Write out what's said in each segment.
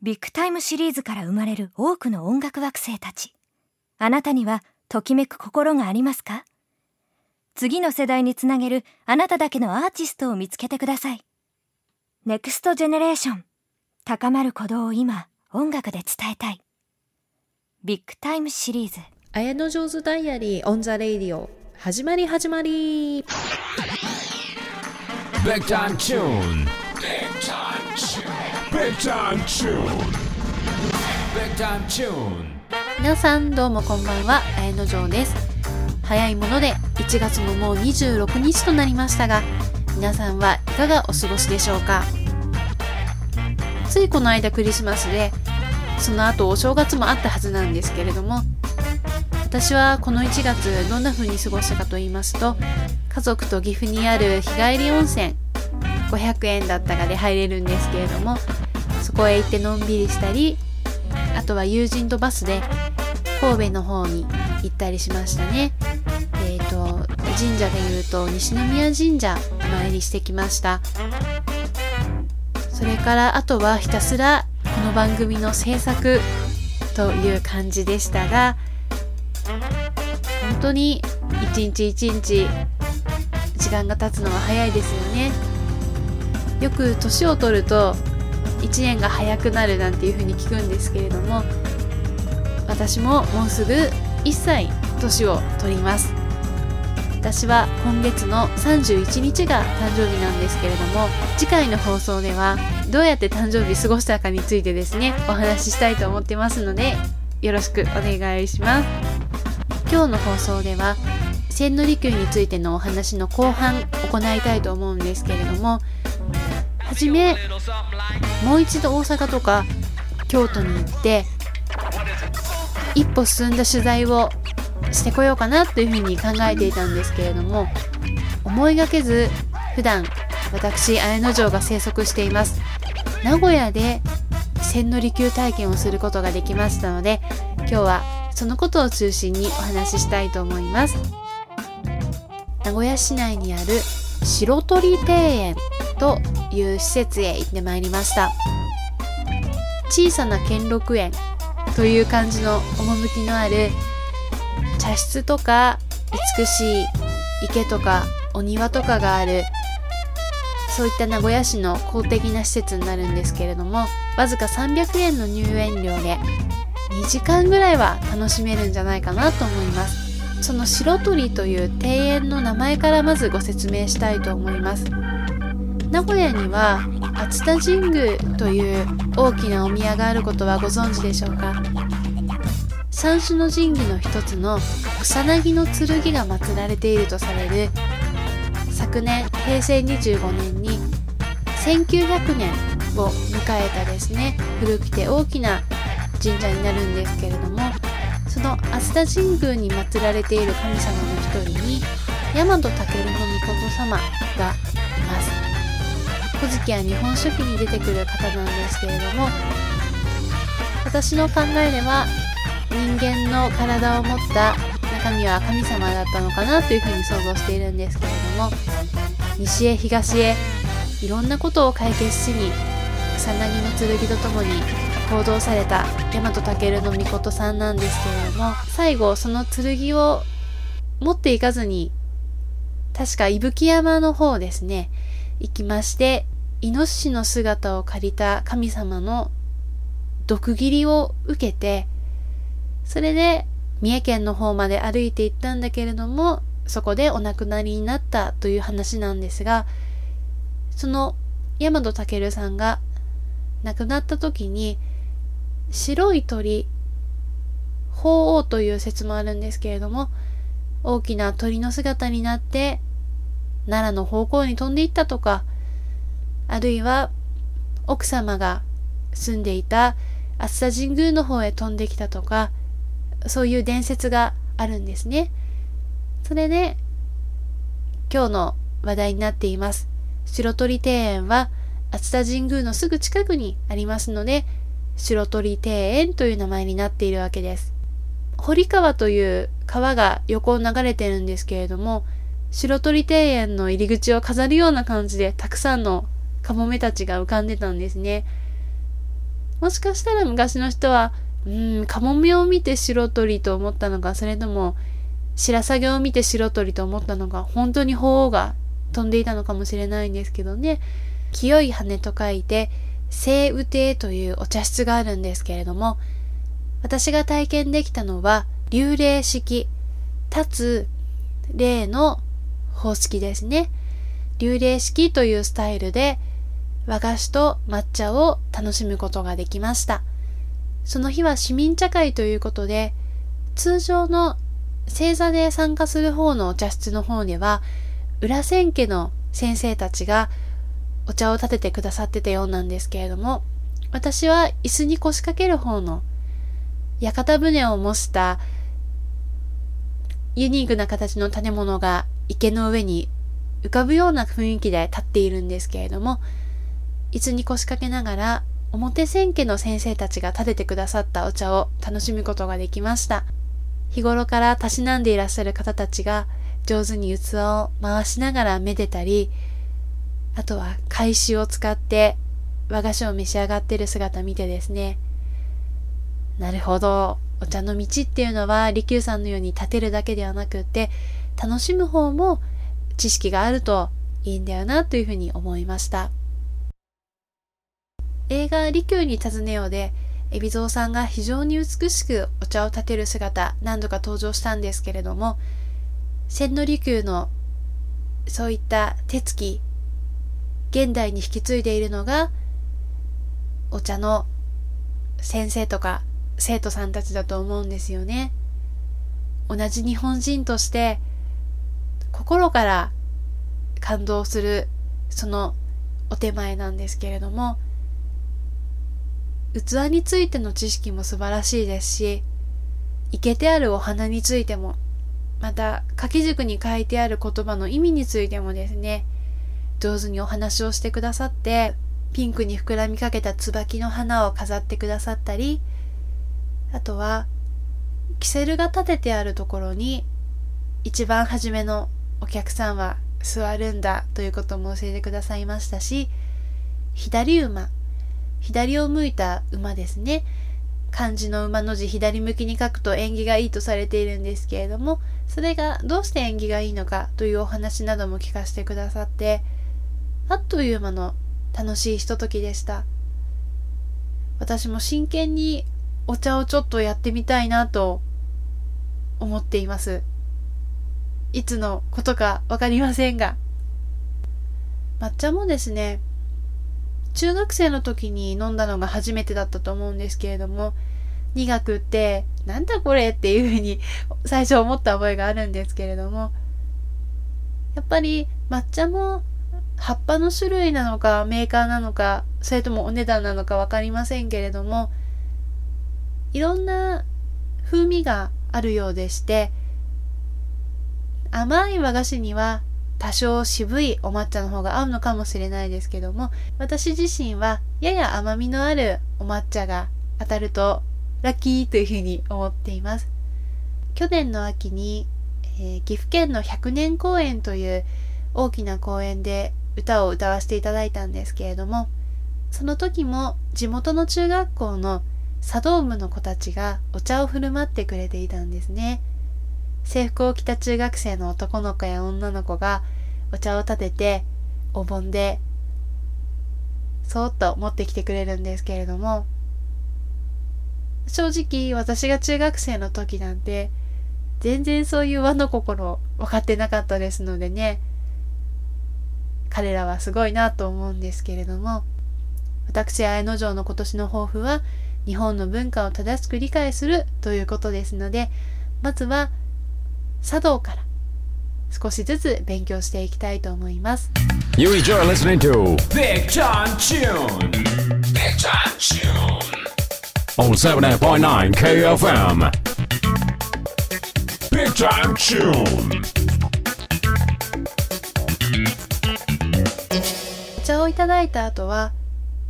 Big Time Series から生まれる多くの音楽惑星たち。あなたにはときめく心がありますか？次の世代につなげるあなただけのアーティストを見つけてください。 Next Generation。高まる鼓動を今、音楽で伝えたい。 Big Time Series。綾之丞 Diary on the Radio 始まり始まり Big time tune. Big time tune. Big time tune. Big 皆さんどうもこんばんは綾野城です。早いもので1月ももう26日となりましたが皆さんはいかがお過ごしでしょうか？ついこの間クリスマスでその後お正月もあったはずなんですけれども私はこの1月どんな風に過ごしたかと言いますと家族と岐阜にある日帰り温泉500円だったかで入れるんですけれどもそこへ行ってのんびりしたりあとは友人とバスで神戸の方に行ったりしましたね。えっ、と神社でいうと西宮神社参りしてきました。それからあとはひたすらこの番組の制作という感じでしたが本当に一日一日時間が経つのは早いですよね。よく年を取ると1年が早くなるなんていう風に聞くんですけれども私ももうすぐ1歳年を取ります。私は今月の31日が誕生日なんですけれども次回の放送ではどうやって誕生日過ごしたかについてですねお話ししたいと思ってますのでよろしくお願いします。今日の放送では千利休についてのお話の後半行いたいと思うんですけれどもはじめもう一度大阪とか京都に行って一歩進んだ取材をしてこようかなというふうに考えていたんですけれども思いがけず普段私綾野城が生息しています。名古屋で千利休体験をすることができましたので今日はそのことを中心にお話ししたいと思います。名古屋市内にある白鳥庭園という施設へ行ってまいりました。小さな兼六園という感じの趣のある茶室とか美しい池とかお庭とかがあるそういった名古屋市の公的な施設になるんですけれどもわずか300円の入園料で2時間ぐらいは楽しめるんじゃないかなと思います。その白鳥という庭園の名前からまずご説明したいと思います。名古屋には熱田神宮という大きなお宮があることはご存知でしょうか？三種の神器の一つの草薙の剣が祀られているとされる昨年平成25年に1900年を迎えたですね古くて大きな神社になるんですけれどもその熱田神宮に祀られている神様の一人に大和武尊様がいます。古事記や日本書紀に出てくる方なんですけれども私の考えでは人間の体を持った中身は神様だったのかなというふうに想像しているんですけれども西へ東へいろんなことを解決しに草薙の剣とともに行動された大和武の命さんなんですけれども最後その剣を持っていかずに確か伊吹山の方ですね行きまして、イノシシの姿を借りた神様の毒斬りを受けて、それで三重県の方まで歩いて行ったんだけれども、そこでお亡くなりになったという話なんですが、その大和健さんが亡くなった時に、白い鳥、鳳凰という説もあるんですけれども、大きな鳥の姿になって奈良の方向に飛んでいったとか、あるいは奥様が住んでいた熱田神宮の方へ飛んできたとか、そういう伝説があるんですね。それで、今日の話題になっています。白鳥庭園は熱田神宮のすぐ近くにありますので、白鳥庭園という名前になっているわけです。堀川という川が横を流れてるんですけれども、白鳥庭園の入り口を飾るような感じでたくさんのカモメたちが浮かんでたんですね。もしかしたら昔の人は、うん、カモメを見て白鳥と思ったのか、それとも、白鷺を見て白鳥と思ったのか、本当に鳳凰が飛んでいたのかもしれないんですけどね。清い羽と書いて、聖雨亭というお茶室があるんですけれども、私が体験できたのは、流霊式、立つ霊の方式ですね。流霊式というスタイルで和菓子と抹茶を楽しむことができました。その日は市民茶会ということで、通常の星座で参加する方のお茶室の方では、裏千家の先生たちがお茶を立ててくださってたようなんですけれども、私は椅子に腰掛ける方の屋形船を模したユニークな形の建物が池の上に浮かぶような雰囲気で立っているんですけれども、椅子に腰掛けながら表千家の先生たちが立ててくださったお茶を楽しむことができました。日頃からたしなんでいらっしゃる方たちが上手に器を回しながらめでたり、あとは懐紙を使って和菓子を召し上がってる姿見てですね、なるほど、お茶の道っていうのは利休さんのように立てるだけではなくって楽しむ方も知識があるといいんだよなというふうに思いました映画「利休に尋ねよう」で海老蔵さんが非常に美しくお茶を立てる姿何度か登場したんですけれども千利休のそういった手つき現代に引き継いでいるのがお茶の先生とか生徒さんたちだと思うんですよね。同じ日本人として心から感動するそのお手前なんですけれども器についての知識も素晴らしいですし生けてあるお花についてもまた掛け軸に書いてある言葉の意味についてもですね上手にお話をしてくださってピンクに膨らみかけた椿の花を飾ってくださったりあとはキセルが立ててあるところに一番初めのお客さんは座るんだということも教えてくださいましたし左馬左を向いた馬ですね漢字の馬の字左向きに書くと縁起がいいとされているんですけれどもそれがどうして縁起がいいのかというお話なども聞かせてくださってあっという間の楽しいひとときでした私も真剣にお茶をちょっとやってみたいなと思っています。いつのことかわかりませんが。抹茶もですね、中学生の時に飲んだのが初めてだったと思うんですけれども、苦くって、なんだこれっていうふうに最初思った覚えがあるんですけれども、やっぱり抹茶も葉っぱの種類なのかメーカーなのか、それともお値段なのかわかりませんけれども、いろんな風味があるようでして甘い和菓子には多少渋いお抹茶の方が合うのかもしれないですけども私自身はやや甘みのあるお抹茶が当たるとラッキーというふうに思っています去年の秋に、えー、岐阜県の100年公演という大きな公演で歌を歌わせていただいたんですけれどもその時も地元の中学校の茶道部の子たちがお茶を振る舞ってくれていたんですね。制服を着た中学生の男の子や女の子がお茶を立ててお盆でそーっと持ってきてくれるんですけれども正直私が中学生の時なんて全然そういう和の心分かってなかったですのでね彼らはすごいなと思うんですけれども私綾野城の今年の抱負は日本の文化を正しく理解するということですので、まずは茶道から少しずつ勉強していきたいと思います。You enjoy listening to Big Time Tune. Big Time Tune. On 78.9 KFM. Big Time Tune. お茶をいただいた後は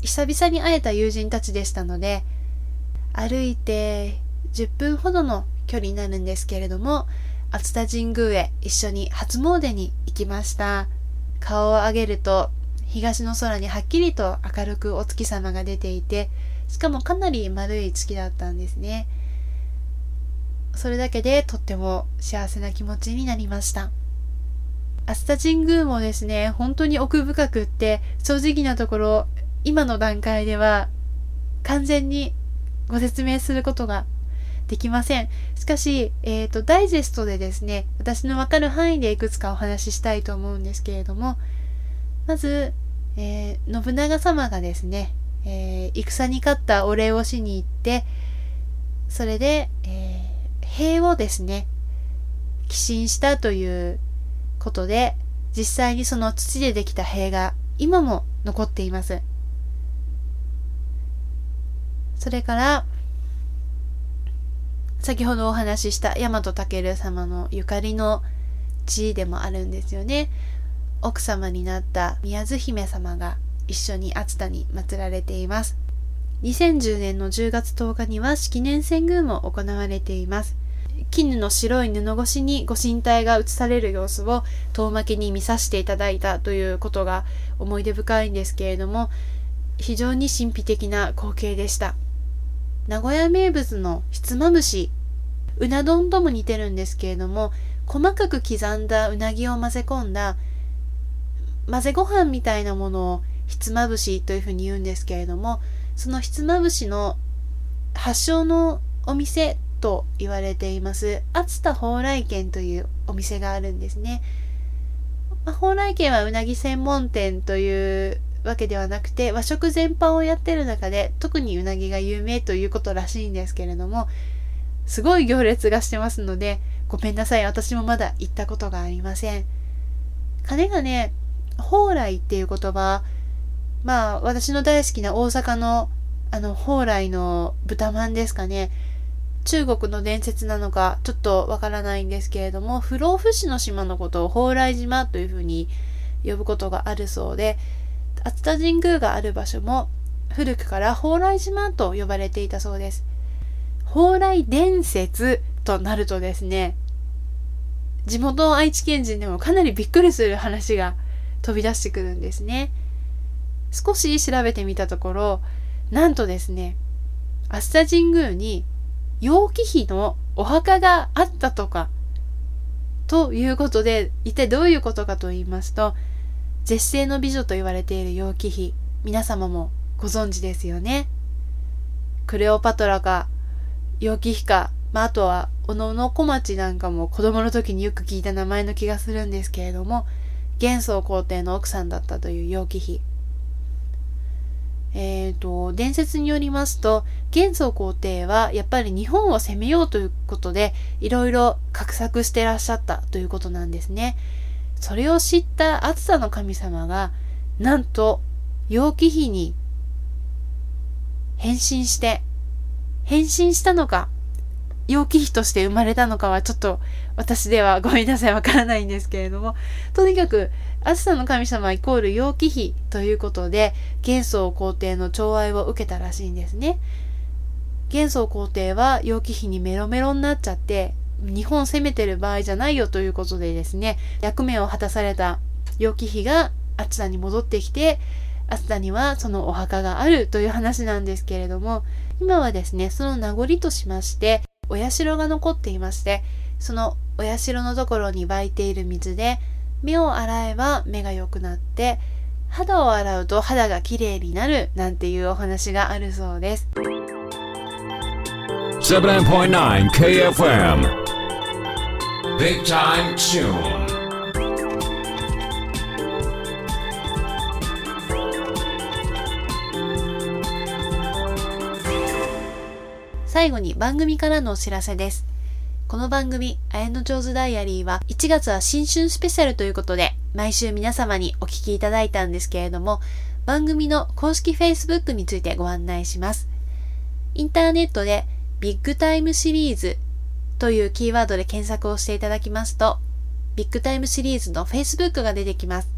久々に会えた友人たちでしたので歩いて10分ほどの距離になるんですけれども、熱田神宮へ一緒に初詣に行きました。顔を上げると東の空にはっきりと明るくお月様が出ていて、しかもかなり丸い月だったんですね。それだけでとっても幸せな気持ちになりました。熱田神宮もですね、本当に奥深くって、正直なところ、今の段階では完全にご説明することができません。しかし、えっ、ー、と、ダイジェストでですね、私のわかる範囲でいくつかお話ししたいと思うんですけれども、まず、えー、信長様がですね、えー、戦に勝ったお礼をしに行って、それで、えー、兵をですね、寄進したということで、実際にその土でできた塀が今も残っています。それから、先ほどお話しした大和武様のゆかりの地でもあるんですよね。奥様になった宮津姫様が一緒に熱田に祀られています。2010年の10月10日には式年遷宮も行われています。絹の白い布越しにご神体が映される様子を遠巻きに見させていただいたということが思い出深いんですけれども、非常に神秘的な光景でした。名古屋名物のひつまぶし、うな丼とも似てるんですけれども、細かく刻んだうなぎを混ぜ込んだ混ぜご飯みたいなものをひつまぶしというふうに言うんですけれども、そのひつまぶしの発祥のお店と言われています、熱田蓬莱軒というお店があるんですね。ま、蓬莱軒はうなぎ専門店というわけではなくて和食全般をやってる中で特にうなぎが有名ということらしいんですけれどもすごい行列がしてますのでごめんなさい私もまだ行ったことがありません。金がね蓬莱っていう言葉まあ私の大好きな大阪のあの蓬莱の豚まんですかね。中国の伝説なのかちょっとわからないんですけれども不老不死の島のことを蓬莱島というふうに呼ぶことがあるそうで熱田神宮がある場所も古くから蓬莱島と呼ばれていたそうです。蓬莱伝説となるとですね、地元愛知県人でもかなりびっくりする話が飛び出してくるんですね。少し調べてみたところ、なんとですね、熱田神宮に楊貴妃のお墓があったとか、ということで、一体どういうことかと言いますと、絶世の美女と言われている楊貴妃、皆様もご存知ですよね。クレオパトラか、楊貴妃か、まあ、あとは、小野小町なんかも子供の時によく聞いた名前の気がするんですけれども、元宗皇帝の奥さんだったという楊貴妃。えっ、ー、と、伝説によりますと、元宗皇帝はやっぱり日本を攻めようということで、いろいろ画策してらっしゃったということなんですね。それを知った暑さの神様が、なんと、楊貴妃に変身して、変身したのか、楊貴妃として生まれたのかはちょっと私ではごめんなさいわからないんですけれども、とにかく、暑さの神様イコール楊貴妃ということで、元宗皇帝の寵愛を受けたらしいんですね。元宗皇帝は楊貴妃にメロメロになっちゃって、日本攻めてる場合じゃないよということでですね、役目を果たされた楊貴妃が熱田に戻ってきて、熱田にはそのお墓があるという話なんですけれども、今はですね、その名残としまして、お社が残っていまして、そのお社のところに湧いている水で、目を洗えば目が良くなって、肌を洗うと肌が綺麗になるなんていうお話があるそうです。7.9 KFM Big Time Tune 最後に番組からのお知らせです。この番組、あやの上手ダイアリーは1月は新春スペシャルということで、毎週皆様にお聞きいただいたんですけれども、番組の公式 Facebook についてご案内します。インターネットで Big Time Series というキーワードで検索をしていただきますと、 Big Time Series の Facebook が出てきます。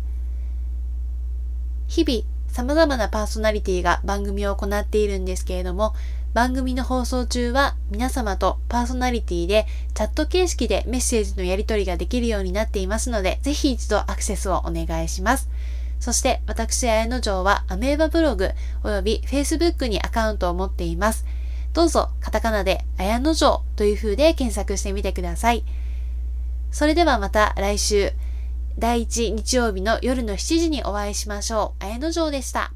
日々、様々なパーソナリティが番組を行っているんですけれども、番組の放送中は皆様とパーソナリティでチャット形式でメッセージのやり取りができるようになっていますので、ぜひ一度アクセスをお願いします。そして私、綾之丞はアメーバブログおよび Facebook にアカウントを持っています。どうぞカタカナで綾野城という風で検索してみてください。それではまた来週、第1日曜日の夜の7時にお会いしましょう。綾野城でした。